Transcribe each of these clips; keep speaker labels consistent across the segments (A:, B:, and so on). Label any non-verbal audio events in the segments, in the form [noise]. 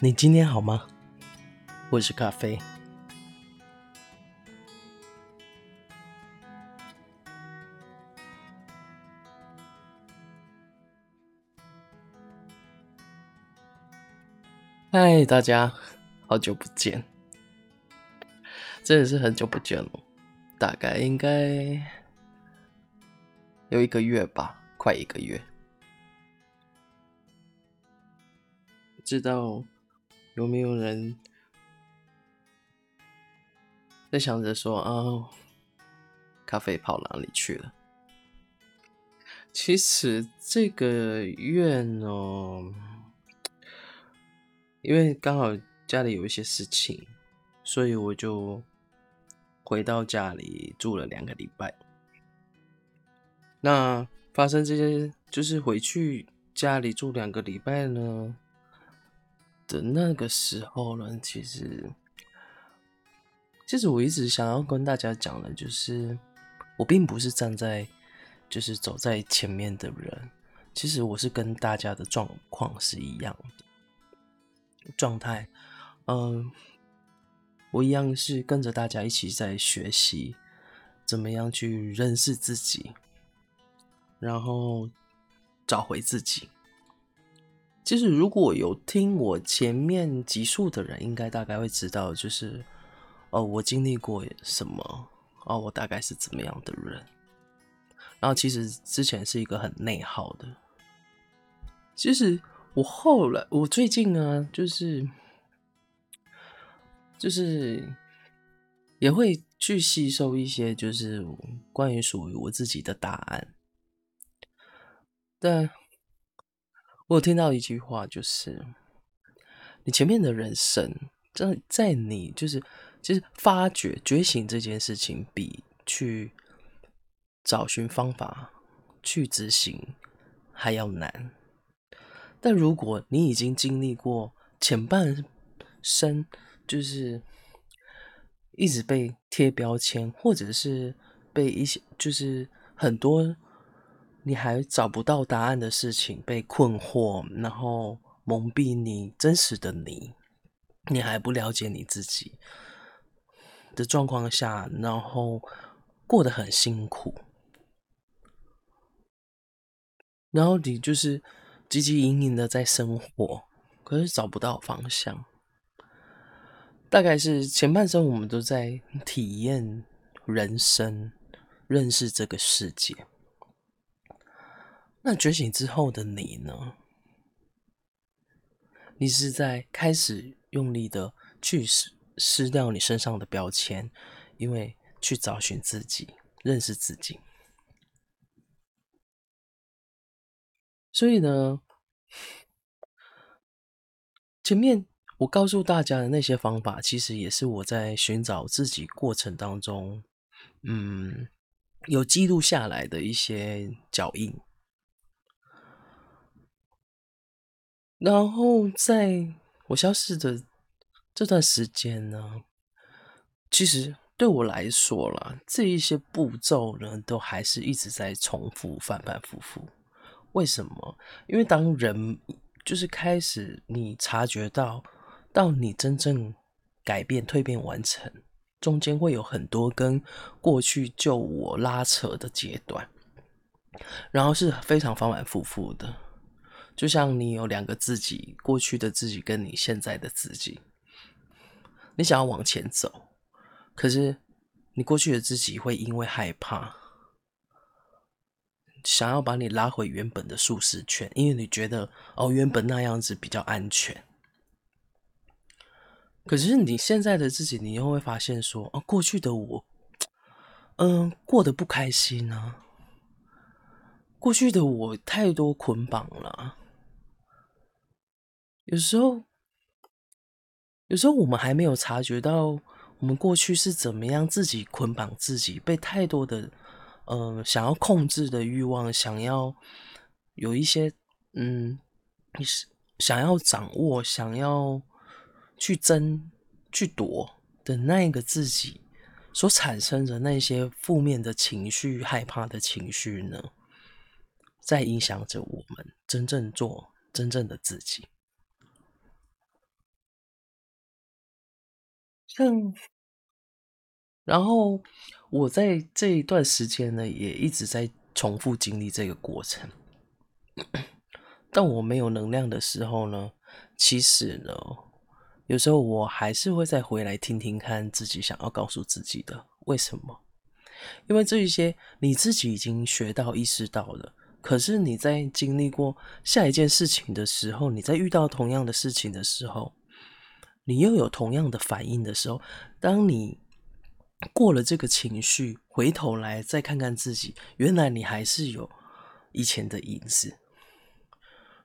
A: 你今天好吗？我是咖啡。嗨，大家，好久不见，真的是很久不见了，大概应该有一个月吧，快一个月，知道。有没有人在想着说：“哦，咖啡跑哪里去了？”其实这个月呢，因为刚好家里有一些事情，所以我就回到家里住了两个礼拜。那发生这些，就是回去家里住两个礼拜呢。那个时候呢，其实，其实我一直想要跟大家讲的，就是我并不是站在，就是走在前面的人，其实我是跟大家的状况是一样的状态，嗯，我一样是跟着大家一起在学习，怎么样去认识自己，然后找回自己。其实，如果有听我前面集数的人，应该大概会知道，就是，哦，我经历过什么，哦，我大概是怎么样的人。然后，其实之前是一个很内耗的。其实我后来，我最近呢，就是，就是也会去吸收一些，就是关于属于我自己的答案，但。我有听到一句话，就是你前面的人生，在在你就是其实发觉觉醒这件事情，比去找寻方法去执行还要难。但如果你已经经历过前半生，就是一直被贴标签，或者是被一些就是很多。你还找不到答案的事情，被困惑，然后蒙蔽你真实的你，你还不了解你自己的状况下，然后过得很辛苦，然后你就是汲汲营营的在生活，可是找不到方向。大概是前半生我们都在体验人生，认识这个世界。那觉醒之后的你呢？你是在开始用力的去撕撕掉你身上的标签，因为去找寻自己，认识自己。所以呢，前面我告诉大家的那些方法，其实也是我在寻找自己过程当中，嗯，有记录下来的一些脚印。然后在我消失的这段时间呢，其实对我来说啦，这一些步骤呢，都还是一直在重复，反反复复。为什么？因为当人就是开始你察觉到，到你真正改变、蜕变完成，中间会有很多跟过去旧我拉扯的阶段，然后是非常反反复复的。就像你有两个自己，过去的自己跟你现在的自己，你想要往前走，可是你过去的自己会因为害怕，想要把你拉回原本的舒适圈，因为你觉得哦，原本那样子比较安全。可是你现在的自己，你又会发现说，哦，过去的我，嗯，过得不开心呢。过去的我太多捆绑了。有时候，有时候我们还没有察觉到，我们过去是怎么样自己捆绑自己，被太多的，嗯、呃，想要控制的欲望，想要有一些，嗯，你是想要掌握，想要去争、去夺的那个自己，所产生的那些负面的情绪、害怕的情绪呢，在影响着我们真正做真正的自己。像，然后我在这一段时间呢，也一直在重复经历这个过程。当我没有能量的时候呢，其实呢，有时候我还是会再回来听听看自己想要告诉自己的为什么。因为这一些你自己已经学到、意识到了，可是你在经历过下一件事情的时候，你在遇到同样的事情的时候，你又有同样的反应的时候，当你过了这个情绪，回头来再看看自己，原来你还是有以前的影子。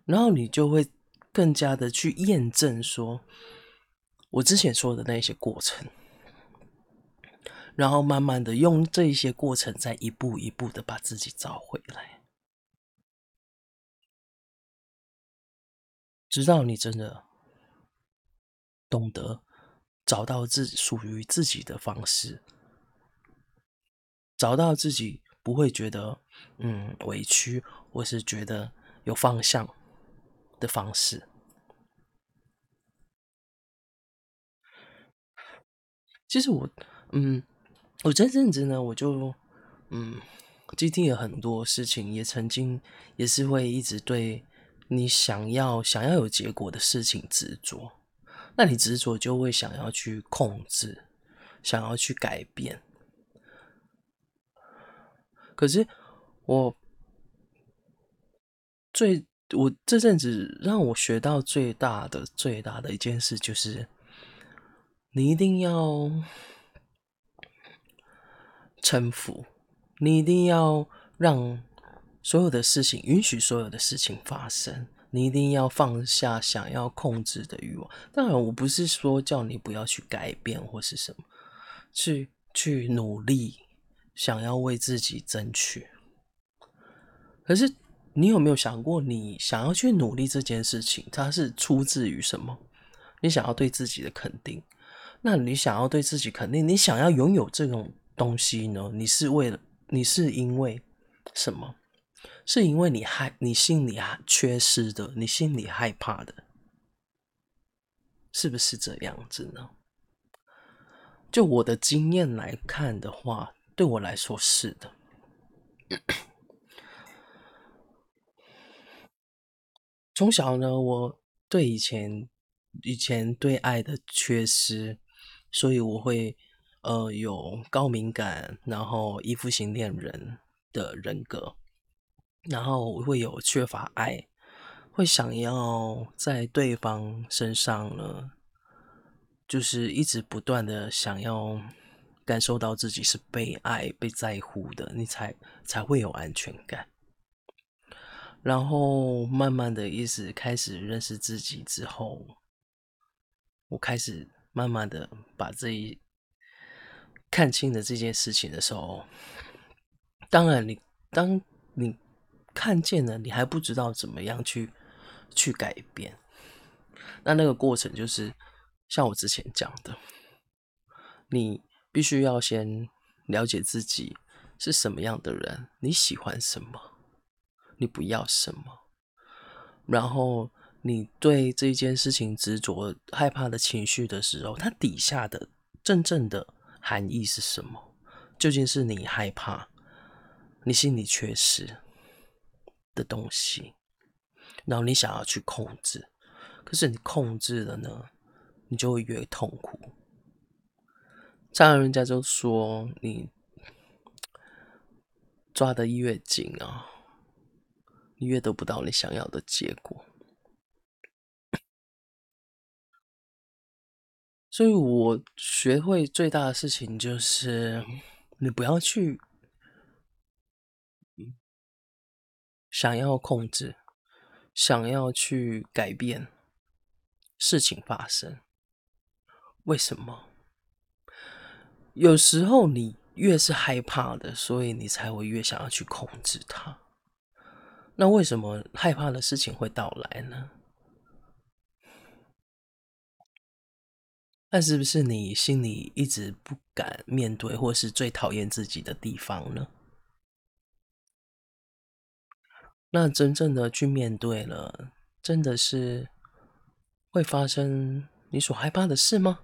A: 然后你就会更加的去验证说，我之前说的那些过程，然后慢慢的用这一些过程，再一步一步的把自己找回来，直到你真的懂得找到自属于自己的方式，找到自己不会觉得嗯委屈，或是觉得有方向。的方式，其实我，嗯，我这阵子呢，我就，嗯，经历了很多事情，也曾经也是会一直对你想要想要有结果的事情执着，那你执着就会想要去控制，想要去改变，可是我最。我这阵子让我学到最大的、最大的一件事，就是你一定要臣服，你一定要让所有的事情允许所有的事情发生，你一定要放下想要控制的欲望。当然，我不是说叫你不要去改变或是什么，去去努力，想要为自己争取，可是。你有没有想过，你想要去努力这件事情，它是出自于什么？你想要对自己的肯定。那你想要对自己肯定，你想要拥有这种东西呢？你是为了，你是因为什么？是因为你害，你心里啊缺失的，你心里害怕的，是不是这样子呢？就我的经验来看的话，对我来说是的。从小呢，我对以前以前对爱的缺失，所以我会呃有高敏感，然后依附型恋人的人格，然后我会有缺乏爱，会想要在对方身上呢，就是一直不断的想要感受到自己是被爱、被在乎的，你才才会有安全感。然后慢慢的，一直开始认识自己之后，我开始慢慢的把这一看清了这件事情的时候，当然你当你看见了，你还不知道怎么样去去改变，那那个过程就是像我之前讲的，你必须要先了解自己是什么样的人，你喜欢什么。你不要什么，然后你对这件事情执着、害怕的情绪的时候，它底下的真正的含义是什么？究竟是你害怕，你心里缺失的东西，然后你想要去控制，可是你控制了呢，你就会越痛苦。常常人家就说，你抓的越紧啊。你越得不到你想要的结果，所以我学会最大的事情就是，你不要去想要控制，想要去改变事情发生。为什么？有时候你越是害怕的，所以你才会越想要去控制它。那为什么害怕的事情会到来呢？那是不是你心里一直不敢面对，或是最讨厌自己的地方呢？那真正的去面对了，真的是会发生你所害怕的事吗？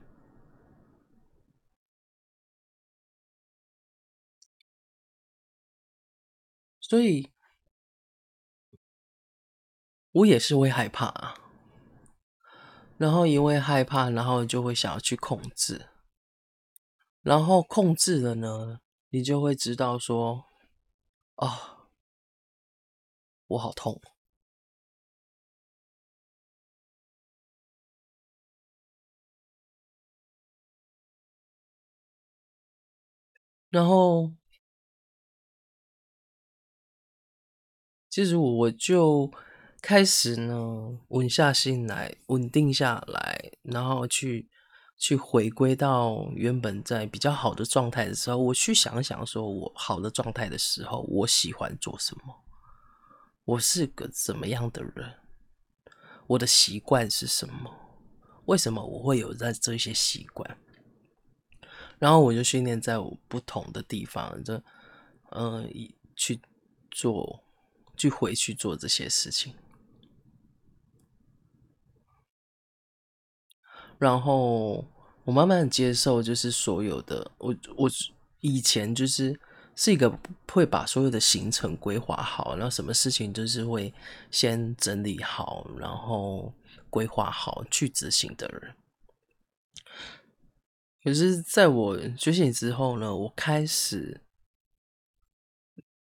A: 所以，我也是会害怕啊。然后因为害怕，然后就会想要去控制，然后控制了呢，你就会知道说，哦，我好痛。然后，其实我就。开始呢，稳下心来，稳定下来，然后去去回归到原本在比较好的状态的时候，我去想想，说我好的状态的时候，我喜欢做什么？我是个怎么样的人？我的习惯是什么？为什么我会有在这些习惯？然后我就训练在我不同的地方，就嗯、去做，去回去做这些事情。然后我慢慢接受，就是所有的我我以前就是是一个会把所有的行程规划好，然后什么事情就是会先整理好，然后规划好去执行的人。可是在我觉醒之后呢，我开始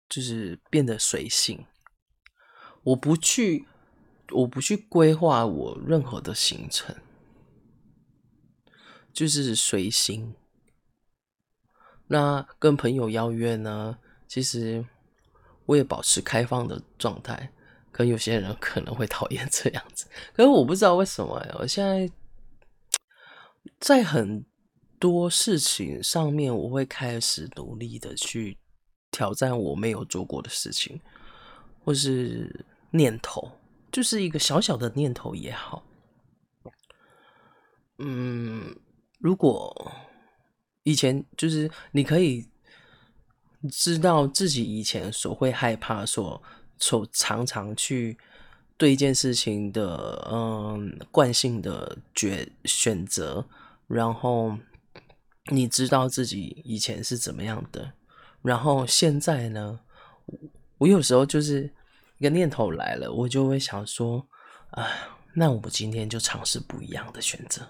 A: 就是变得随性，我不去我不去规划我任何的行程。就是随心。那跟朋友邀约呢，其实我也保持开放的状态。可有些人可能会讨厌这样子，[laughs] 可是我不知道为什么呀。我现在在很多事情上面，我会开始努力的去挑战我没有做过的事情，或是念头，就是一个小小的念头也好。嗯。如果以前就是你可以知道自己以前所会害怕、所所常常去对一件事情的嗯惯性的决选择，然后你知道自己以前是怎么样的，然后现在呢，我有时候就是一个念头来了，我就会想说啊，那我们今天就尝试不一样的选择。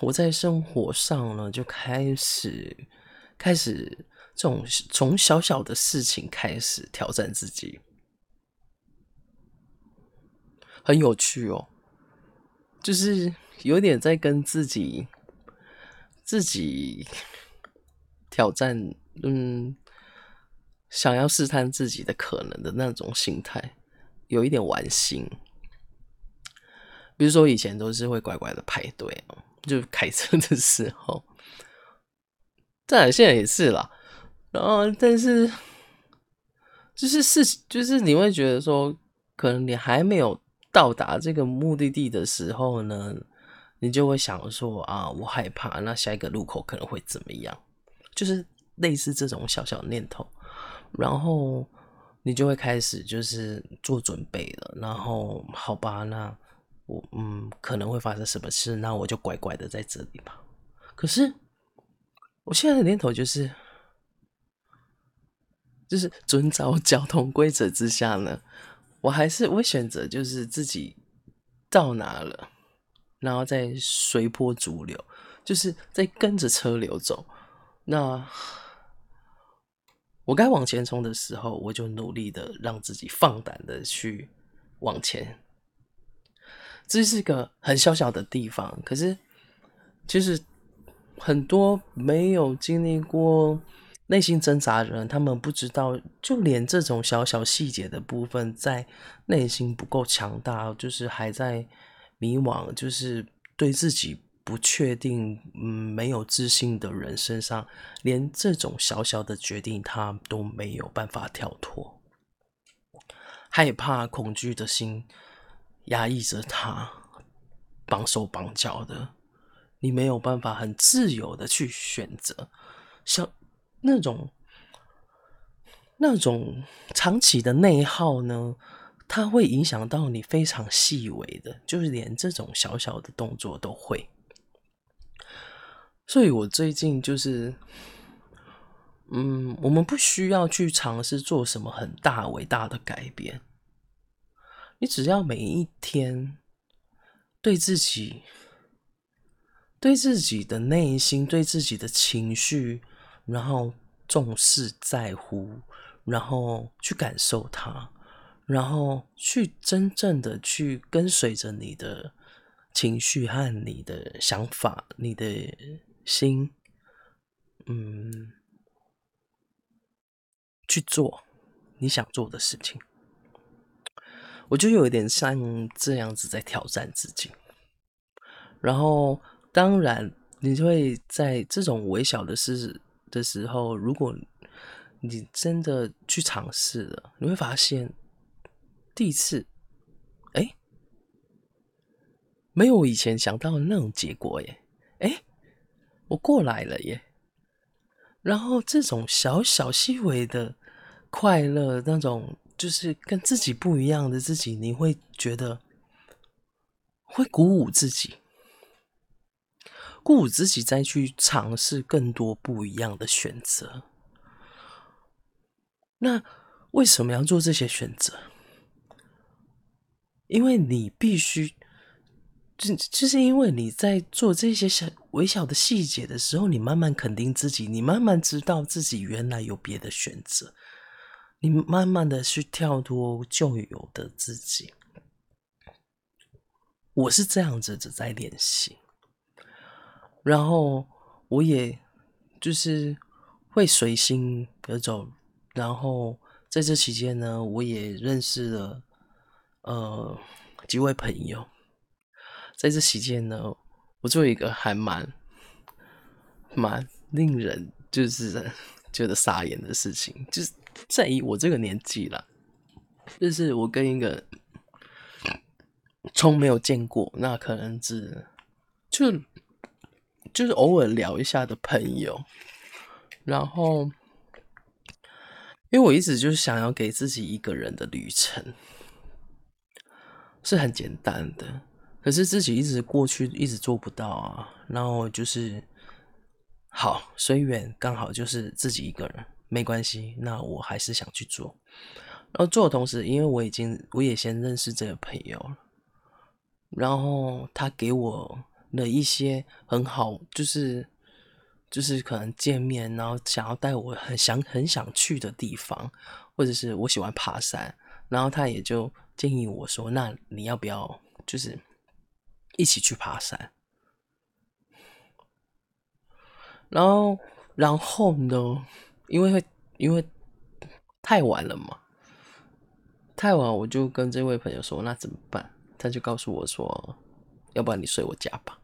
A: 我在生活上呢，就开始开始这种从小小的事情开始挑战自己，很有趣哦。就是有点在跟自己自己挑战，嗯，想要试探自己的可能的那种心态，有一点玩心。比如说以前都是会乖乖的排队哦。就开车的时候，当然现在也是啦。然后，但是就是是就是你会觉得说，可能你还没有到达这个目的地的时候呢，你就会想说啊，我害怕，那下一个路口可能会怎么样？就是类似这种小小念头，然后你就会开始就是做准备了。然后，好吧，那。我嗯，可能会发生什么事，那我就乖乖的在这里吧。可是我现在的念头就是，就是遵照 [laughs] 交通规则之下呢，我还是会选择就是自己到哪了，然后再随波逐流，就是在跟着车流走。那我该往前冲的时候，我就努力的让自己放胆的去往前。这是一个很小小的地方，可是其实很多没有经历过内心挣扎的人，他们不知道，就连这种小小细节的部分，在内心不够强大，就是还在迷惘，就是对自己不确定、嗯，没有自信的人身上，连这种小小的决定，他都没有办法跳脱，害怕、恐惧的心。压抑着他，绑手绑脚的，你没有办法很自由的去选择，像那种那种长期的内耗呢，它会影响到你非常细微的，就是连这种小小的动作都会。所以我最近就是，嗯，我们不需要去尝试做什么很大伟大的改变，你只要每一天对自己、对自己的内心、对自己的情绪，然后重视、在乎，然后去感受它，然后去真正的去跟随着你的情绪和你的想法、你的心，嗯。去做你想做的事情，我就有一点像这样子在挑战自己。然后，当然，你就会在这种微小的事的时候，如果你真的去尝试了，你会发现，第一次，哎，没有我以前想到的那种结果耶，哎，我过来了耶。然后，这种小小细微的。快乐那种，就是跟自己不一样的自己，你会觉得会鼓舞自己，鼓舞自己再去尝试更多不一样的选择。那为什么要做这些选择？因为你必须，就就是因为你在做这些小微小的细节的时候，你慢慢肯定自己，你慢慢知道自己原来有别的选择。你慢慢的去跳脱旧有的自己，我是这样子的在练习，然后我也就是会随心而走，然后在这期间呢，我也认识了呃几位朋友，在这期间呢，我做一个还蛮蛮令人就是觉得傻眼的事情，就是。在以我这个年纪了，就是我跟一个从没有见过，那可能只就就是偶尔聊一下的朋友，然后因为我一直就是想要给自己一个人的旅程，是很简单的，可是自己一直过去一直做不到啊，然后就是好随缘，刚好就是自己一个人。没关系，那我还是想去做。然后做的同时，因为我已经我也先认识这个朋友了，然后他给我了一些很好，就是就是可能见面，然后想要带我很想很想去的地方，或者是我喜欢爬山，然后他也就建议我说：“那你要不要就是一起去爬山？”然后，然后呢？因为会，因为太晚了嘛，太晚我就跟这位朋友说，那怎么办？他就告诉我说，要不然你睡我家吧。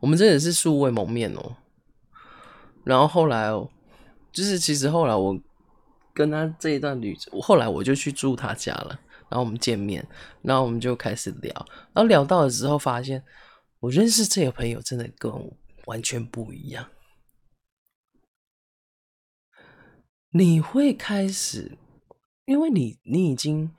A: 我们真的是素未谋面哦。然后后来哦，就是其实后来我跟他这一段旅程，后来我就去住他家了，然后我们见面，然后我们就开始聊，然后聊到了之后发现，我认识这个朋友真的跟我完全不一样。你会开始，因为你你已经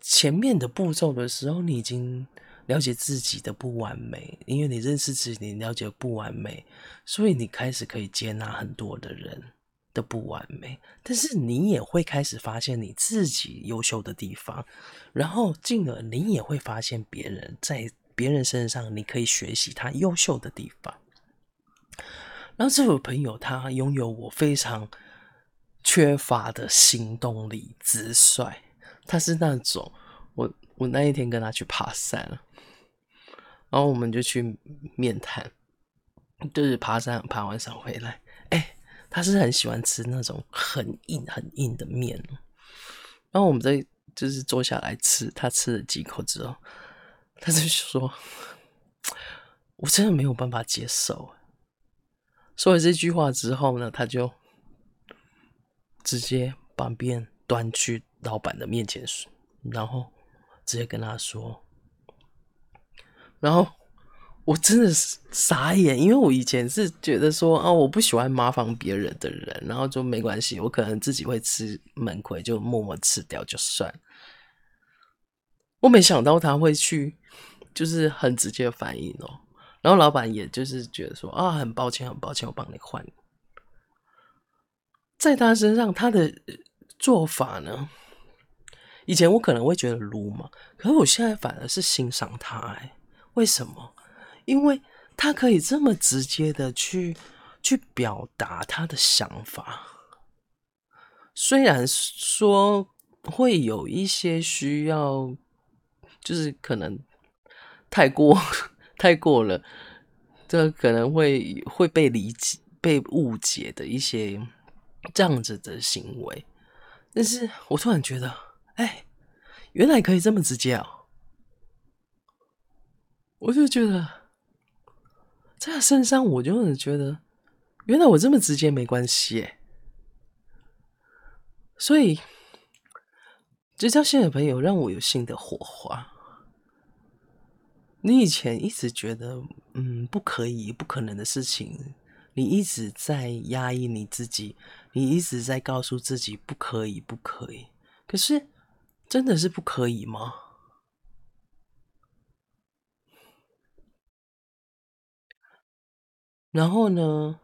A: 前面的步骤的时候，你已经了解自己的不完美，因为你认识自己，你了解不完美，所以你开始可以接纳很多的人的不完美。但是你也会开始发现你自己优秀的地方，然后进而你也会发现别人在别人身上你可以学习他优秀的地方。然后这位朋友他拥有我非常。缺乏的行动力，直率。他是那种，我我那一天跟他去爬山，然后我们就去面谈，就是爬山，爬完山回来，哎、他是很喜欢吃那种很硬很硬的面，然后我们在就是坐下来吃，他吃了几口之后，他就说，我真的没有办法接受。说了这句话之后呢，他就。直接把面端去老板的面前，然后直接跟他说，然后我真的是傻眼，因为我以前是觉得说啊，我不喜欢麻烦别人的人，然后就没关系，我可能自己会吃闷亏，就默默吃掉就算。我没想到他会去，就是很直接的反应哦，然后老板也就是觉得说啊，很抱歉，很抱歉，我帮你换。在他身上，他的做法呢，以前我可能会觉得鲁莽，可是我现在反而是欣赏他。哎，为什么？因为他可以这么直接的去去表达他的想法，虽然说会有一些需要，就是可能太过太过了。这可能会会被理解、被误解的一些这样子的行为，但是我突然觉得，哎，原来可以这么直接哦！我就觉得，在他身上，我就觉得，原来我这么直接没关系。所以，结交新的朋友让我有新的火花。你以前一直觉得，嗯，不可以、不可能的事情，你一直在压抑你自己，你一直在告诉自己不可以、不可以。可是，真的是不可以吗？然后呢，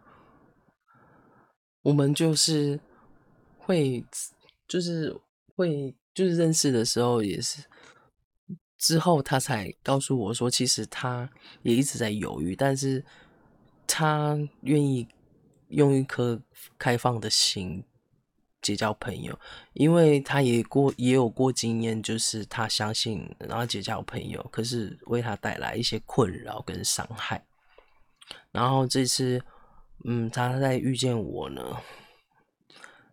A: 我们就是会，就是会，就是认识的时候也是。之后，他才告诉我说，其实他也一直在犹豫，但是他愿意用一颗开放的心结交朋友，因为他也过也有过经验，就是他相信然后结交朋友，可是为他带来一些困扰跟伤害。然后这次，嗯，他在遇见我呢，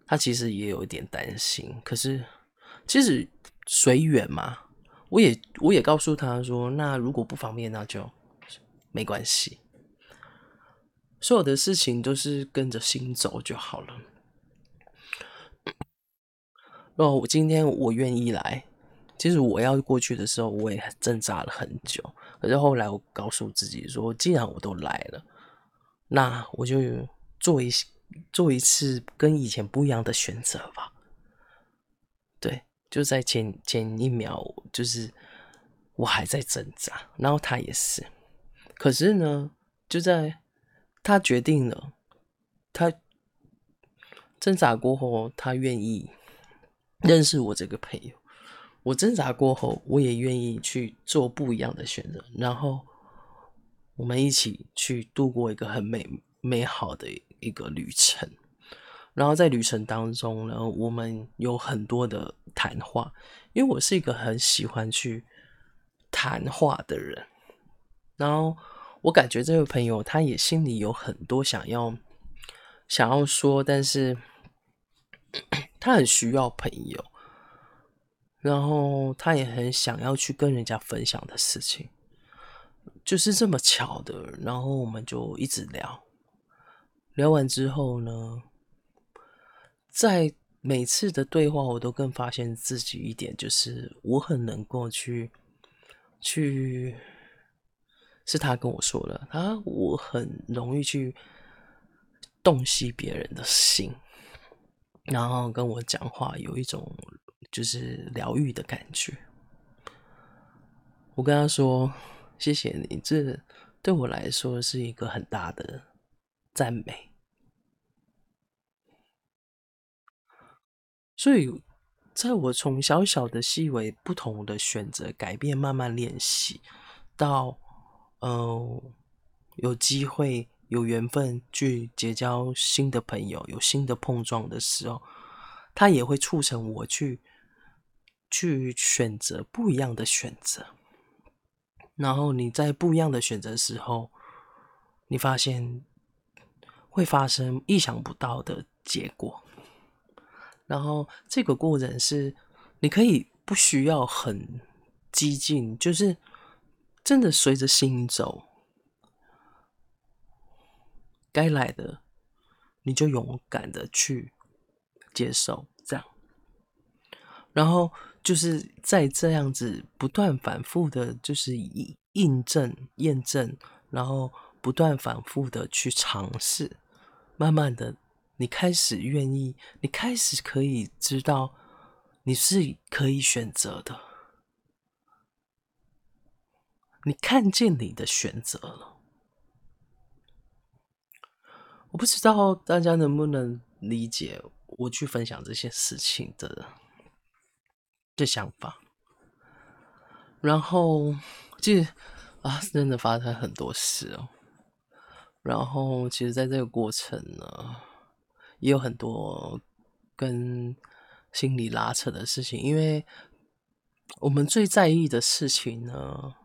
A: 他其实也有一点担心，可是其实随缘嘛。我也我也告诉他说，那如果不方便，那就没关系。所有的事情都是跟着心走就好了。哦，我今天我愿意来。其实我要过去的时候，我也挣扎了很久。可是后来我告诉自己说，既然我都来了，那我就做一做一次跟以前不一样的选择吧。对。就在前前一秒，就是我还在挣扎，然后他也是。可是呢，就在他决定了，他挣扎过后，他愿意认识我这个朋友。我挣扎过后，我也愿意去做不一样的选择，然后我们一起去度过一个很美美好的一个旅程。然后在旅程当中呢，我们有很多的谈话，因为我是一个很喜欢去谈话的人。然后我感觉这位朋友他也心里有很多想要想要说，但是 [clears throat] 他很需要朋友，然后他也很想要去跟人家分享的事情，就是这么巧的。然后我们就一直聊，聊完之后呢，在每次的对话，我都更发现自己一点，就是我很能够去去，是他跟我说的，他我很容易去洞悉别人的心，然后跟我讲话有一种就是疗愈的感觉。我跟他说：“谢谢你，这对我来说是一个很大的赞美。”所以，在我从小小的细微不同的选择改变，慢慢练习，到，呃，有机会有缘分去结交新的朋友，有新的碰撞的时候，它也会促成我去去选择不一样的选择。然后你在不一样的选择时候，你发现会发生意想不到的结果。然后这个过程是，你可以不需要很激进，就是真的随着心走，该来的你就勇敢的去接受，这样。然后就是在这样子不断反复的，就是印印证、验证，然后不断反复的去尝试，慢慢的。你开始愿意，你开始可以知道，你是可以选择的。你看见你的选择了。我不知道大家能不能理解我去分享这些事情的的想法。然后，其实啊，真的发生很多事哦。然后，其实，在这个过程呢，也有很多跟心理拉扯的事情，因为我们最在意的事情呢，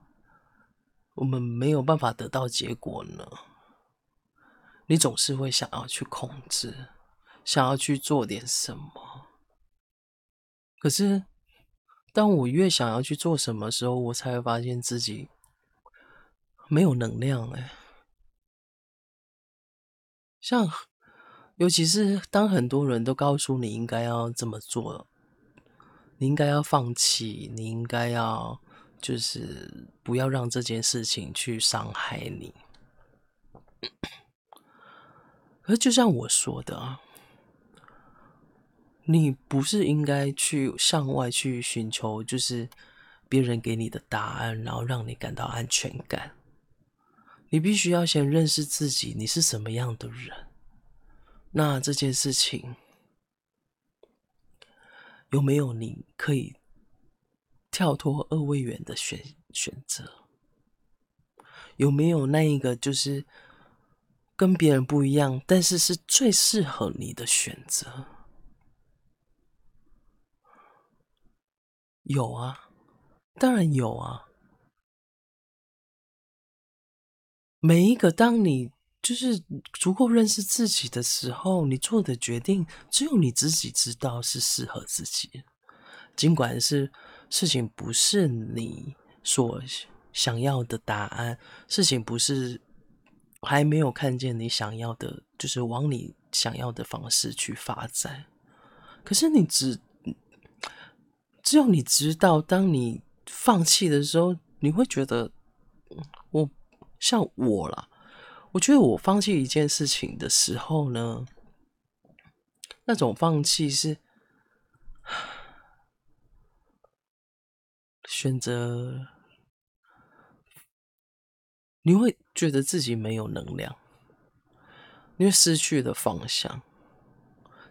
A: 我们没有办法得到结果呢，你总是会想要去控制，想要去做点什么。可是，当我越想要去做什么时候，我才会发现自己没有能量哎。像，尤其是当很多人都告诉你应该要这么做，你应该要放弃，你应该要就是不要让这件事情去伤害你。而就像我说的，你不是应该去向外去寻求，就是别人给你的答案，然后让你感到安全感。你必须要先认识自己，你是什么样的人？那这件事情有没有你可以跳脱二位元的选选择？有没有那一个就是跟别人不一样，但是是最适合你的选择？有啊，当然有啊。每一个，当你就是足够认识自己的时候，你做的决定只有你自己知道是适合自己。尽管是事情不是你所想要的答案，事情不是还没有看见你想要的，就是往你想要的方式去发展。可是你只只有你知道，当你放弃的时候，你会觉得我。像我啦，我觉得我放弃一件事情的时候呢，那种放弃是选择，你会觉得自己没有能量，因为失去了方向。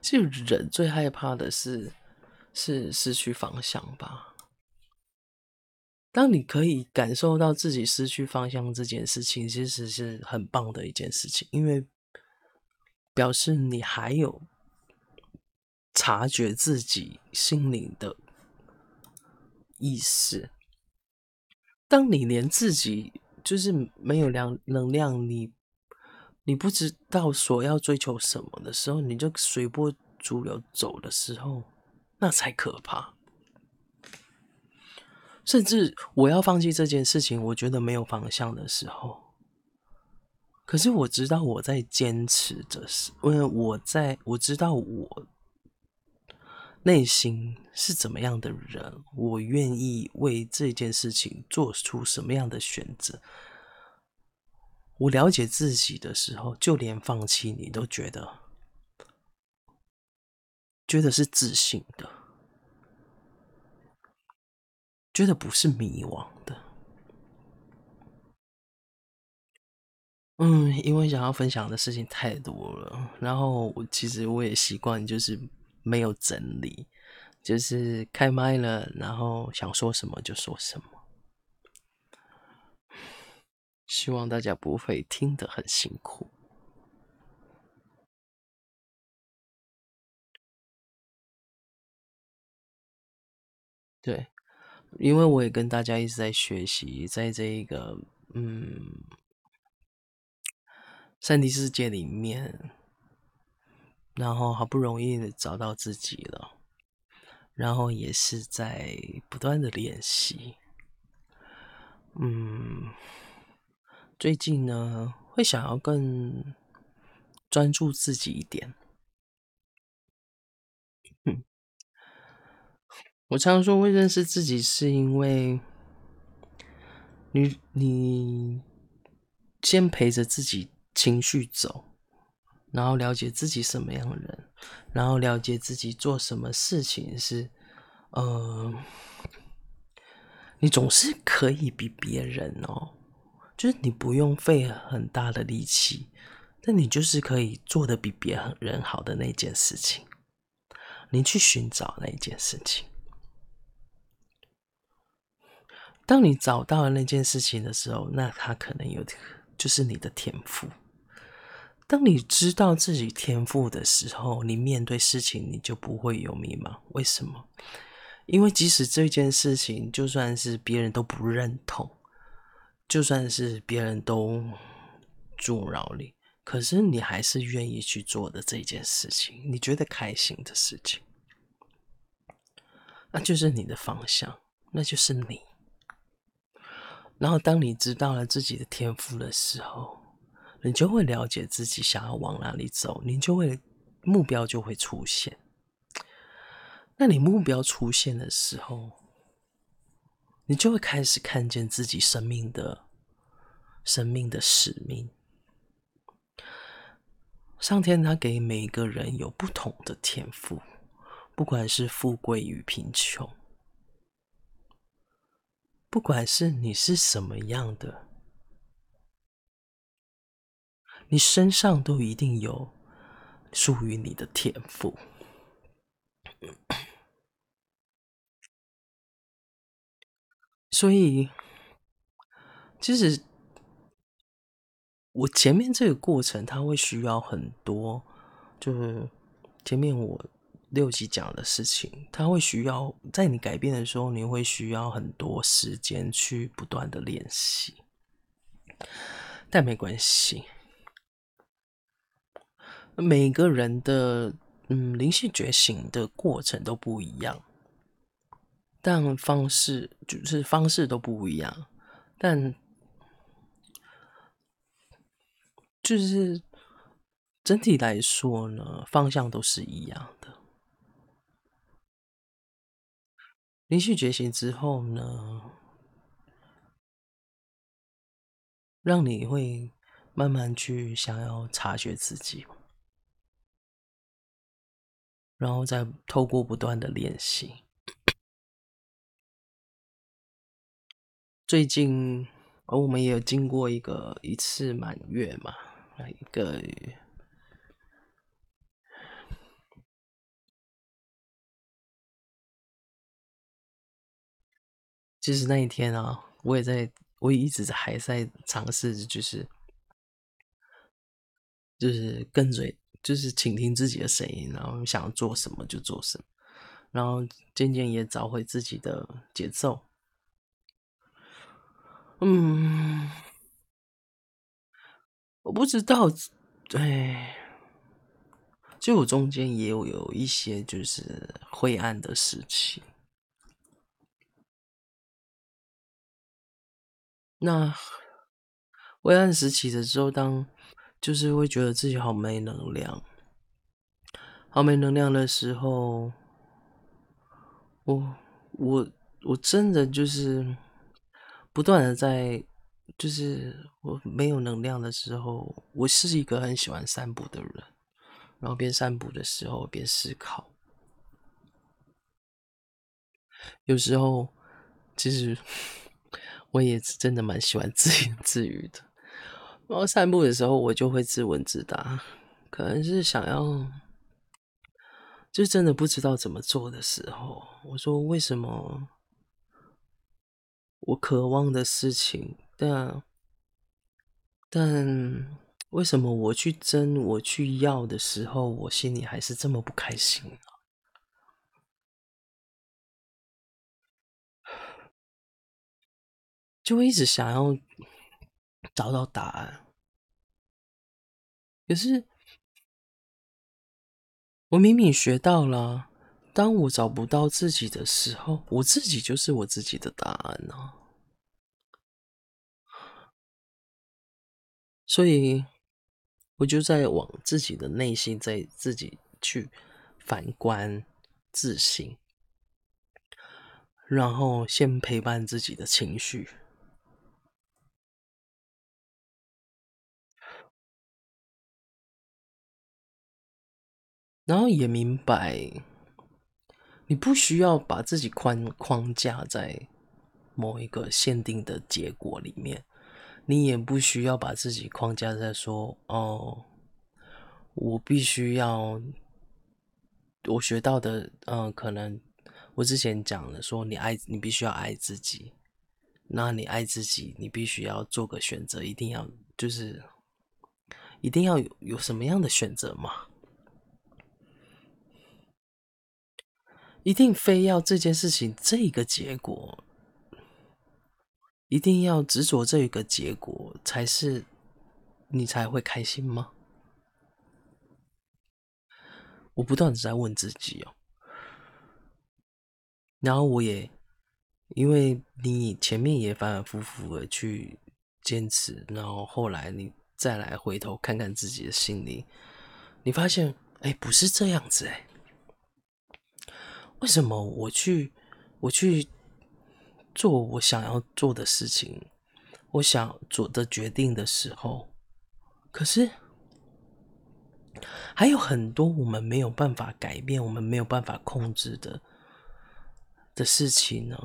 A: 其实人最害怕的是是失去方向吧。当你可以感受到自己失去方向这件事情，其实是很棒的一件事情，因为表示你还有察觉自己心灵的意识。当你连自己就是没有量能量，你你不知道所要追求什么的时候，你就随波逐流走的时候，那才可怕。甚至我要放弃这件事情，我觉得没有方向的时候，可是我知道我在坚持着，是因为我在我知道我内心是怎么样的人，我愿意为这件事情做出什么样的选择。我了解自己的时候，就连放弃你都觉得觉得是自信的。觉得不是迷惘的，嗯，因为想要分享的事情太多了，然后我其实我也习惯就是没有整理，就是开麦了，然后想说什么就说什么，希望大家不会听得很辛苦，对。因为我也跟大家一直在学习，在这一个嗯，3D 世界里面，然后好不容易找到自己了，然后也是在不断的练习。嗯，最近呢，会想要更专注自己一点。我常说会认识自己，是因为你你先陪着自己情绪走，然后了解自己什么样的人，然后了解自己做什么事情是，呃，你总是可以比别人哦，就是你不用费很大的力气但你就是可以做得比别人好的那件事情，你去寻找那件事情。当你找到了那件事情的时候，那它可能有就是你的天赋。当你知道自己天赋的时候，你面对事情你就不会有迷茫。为什么？因为即使这件事情就算是别人都不认同，就算是别人都阻挠你，可是你还是愿意去做的这件事情，你觉得开心的事情，那就是你的方向，那就是你。然后，当你知道了自己的天赋的时候，你就会了解自己想要往哪里走，你就会目标就会出现。那你目标出现的时候，你就会开始看见自己生命的生命的使命。上天他给每一个人有不同的天赋，不管是富贵与贫穷。不管是你是什么样的，你身上都一定有属于你的天赋。[clears throat] 所以，其实我前面这个过程，它会需要很多，就是前面我。六集讲的事情，它会需要在你改变的时候，你会需要很多时间去不断的练习，但没关系。每个人的嗯灵性觉醒的过程都不一样，但方式就是方式都不一样，但就是整体来说呢，方向都是一样的。灵性觉醒之后呢，让你会慢慢去想要察觉自己，然后再透过不断的练习。最近，而我们也有经过一个一次满月嘛，一个。其实那一天啊，我也在，我也一直还在尝试，就是，就是跟随，就是倾听自己的声音，然后想做什么就做什么，然后渐渐也找回自己的节奏。嗯，我不知道，对，就我中间也有有一些就是灰暗的时期。那灰暗时期的时候，当就是会觉得自己好没能量，好没能量的时候，我我我真的就是不断的在，就是我没有能量的时候，我是一个很喜欢散步的人，然后边散步的时候边思考，有时候其实。[laughs] 我也真的蛮喜欢自言自语的，然后散步的时候，我就会自问自答，可能是想要，就真的不知道怎么做的时候，我说为什么我渴望的事情，但但为什么我去争、我去要的时候，我心里还是这么不开心呢？[sighs] 就会一直想要找到答案，可是我明明学到了，当我找不到自己的时候，我自己就是我自己的答案呢。所以，我就在往自己的内心，在自己去反观自省，然后先陪伴自己的情绪。然后也明白，你不需要把自己框框架在某一个限定的结果里面，你也不需要把自己框架在说哦，我必须要，我学到的，嗯、可能我之前讲的说，你爱你必须要爱自己，那你爱自己，你必须要做个选择，一定要就是一定要有有什么样的选择吗？一定非要这件事情这个结果，一定要执着这一个结果才是你才会开心吗？我不断的在问自己哦，然后我也因为你前面也反反复复的去坚持，然后后来你再来回头看看自己的心里，你发现哎，不是这样子哎。为什么我去我去做我想要做的事情，我想做的决定的时候，可是还有很多我们没有办法改变、我们没有办法控制的的事情呢？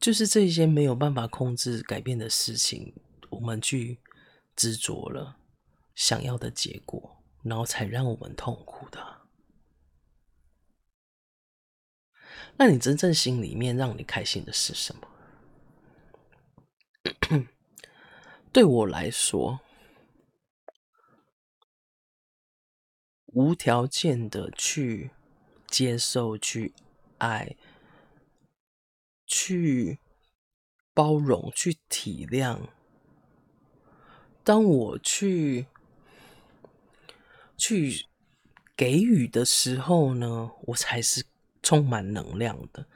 A: 就是这些没有办法控制、改变的事情，我们去执着了想要的结果，然后才让我们痛苦的。那你真正心里面让你开心的是什么？[coughs] 对我来说，无条件的去接受、去爱、去包容、去体谅。当我去去给予的时候呢，我才是。充满能量的，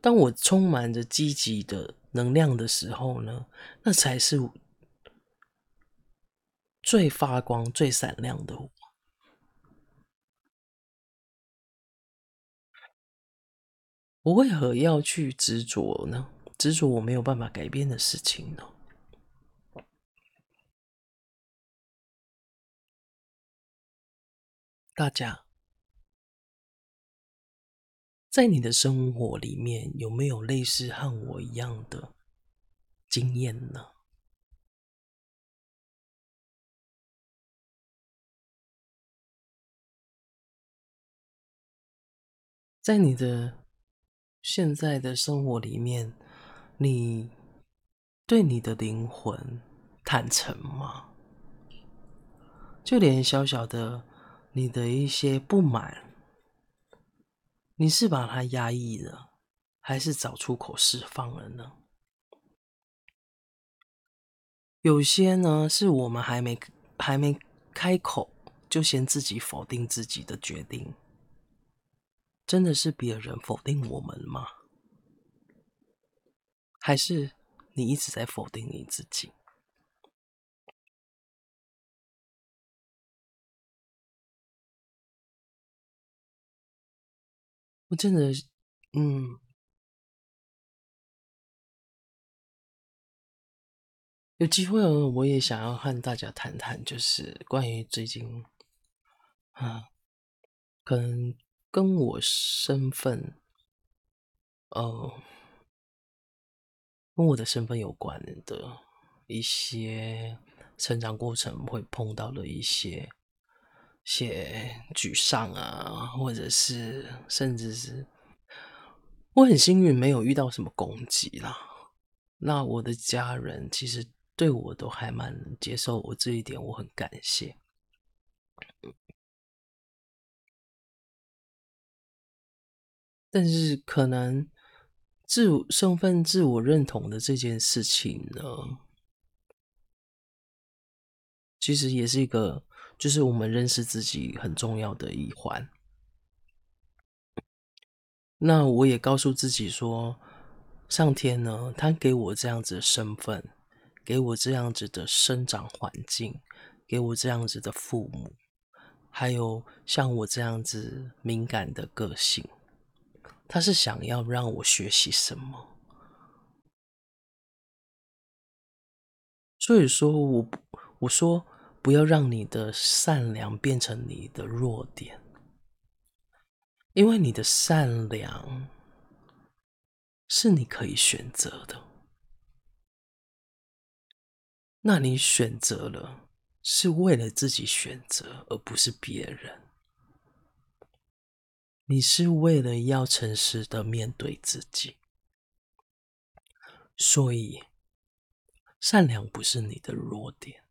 A: 当我充满着积极的能量的时候呢，那才是最发光、最闪亮的我。我为何要去执着呢？执着我没有办法改变的事情呢？大家。在你的生活里面，有没有类似和我一样的经验呢？在你的现在的生活里面，你对你的灵魂坦诚吗？就连小小的你的一些不满。你是把它压抑了，还是找出口释放了呢？有些呢，是我们还没还没开口，就先自己否定自己的决定。真的是别人否定我们吗？还是你一直在否定你自己？真的，嗯，有机会，我也想要和大家谈谈，就是关于最近，啊，可能跟我身份，呃，跟我的身份有关的一些成长过程会碰到的一些。些沮丧啊，或者是甚至是我很幸运没有遇到什么攻击啦。那我的家人其实对我都还蛮能接受我这一点，我很感谢。但是可能自我身份、自我认同的这件事情呢，其实也是一个。就是我们认识自己很重要的一环。那我也告诉自己说，上天呢，他给我这样子的身份，给我这样子的生长环境，给我这样子的父母，还有像我这样子敏感的个性，他是想要让我学习什么？所以说我我说。不要让你的善良变成你的弱点，因为你的善良是你可以选择的。那你选择了，是为了自己选择，而不是别人。你是为了要诚实的面对自己，所以善良不是你的弱点。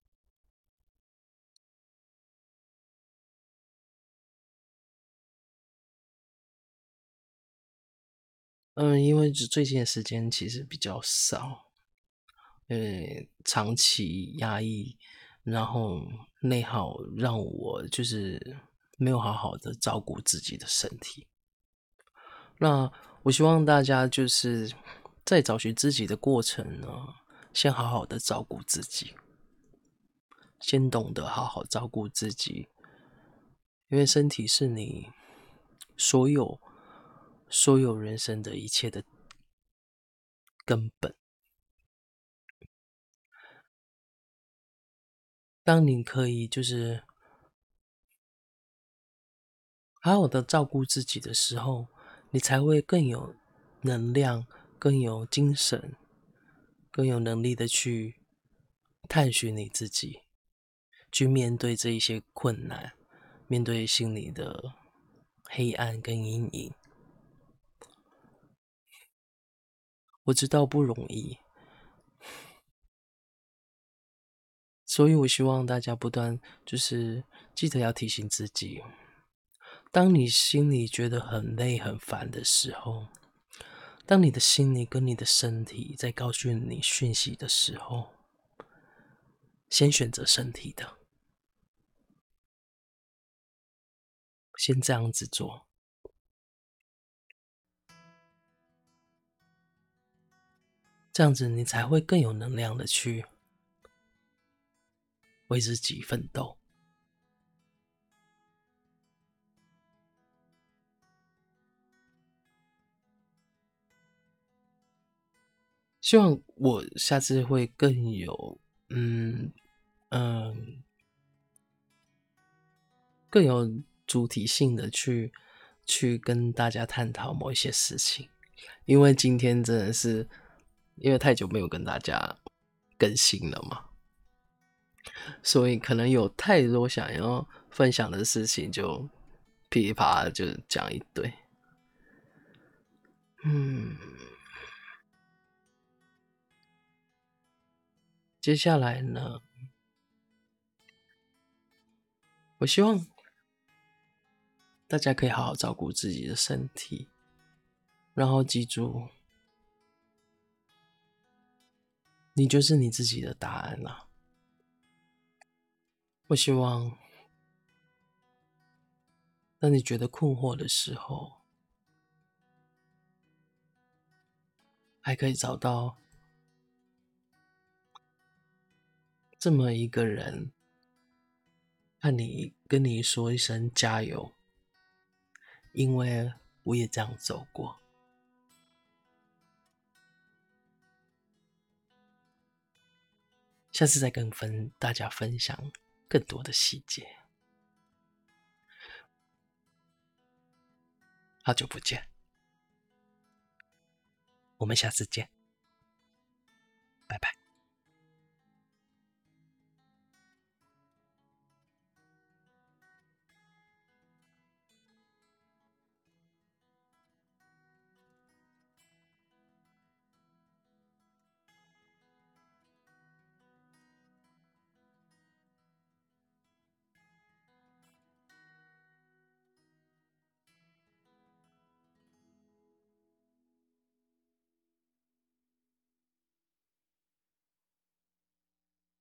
A: 嗯，因为最近的时间其实比较少，呃，长期压抑，然后内耗，让我就是没有好好的照顾自己的身体。那我希望大家就是在找寻自己的过程呢，先好好的照顾自己，先懂得好好照顾自己，因为身体是你所有。所有人生的一切的根本。当你可以就是好好的照顾自己的时候，你才会更有能量、更有精神、更有能力的去探寻你自己，去面对这一些困难，面对心里的黑暗跟阴影。我知道不容易，所以我希望大家不断就是记得要提醒自己，当你心里觉得很累很烦的时候，当你的心里跟你的身体在告诉你讯息的时候，先选择身体的，先这样子做。这样子，你才会更有能量的去为自己奋斗。希望我下次会更有，嗯嗯，更有主题性的去去跟大家探讨某一些事情，因为今天真的是。因为太久没有跟大家更新了嘛，所以可能有太多想要分享的事情，就噼里啪啦就讲一堆。嗯，接下来呢，我希望大家可以好好照顾自己的身体，然后记住。你就是你自己的答案了。我希望，当你觉得困惑的时候，还可以找到这么一个人，和你跟你说一声加油，因为我也这样走过。下次再跟分大家分享更多的细节。好久不见，我们下次见，拜拜。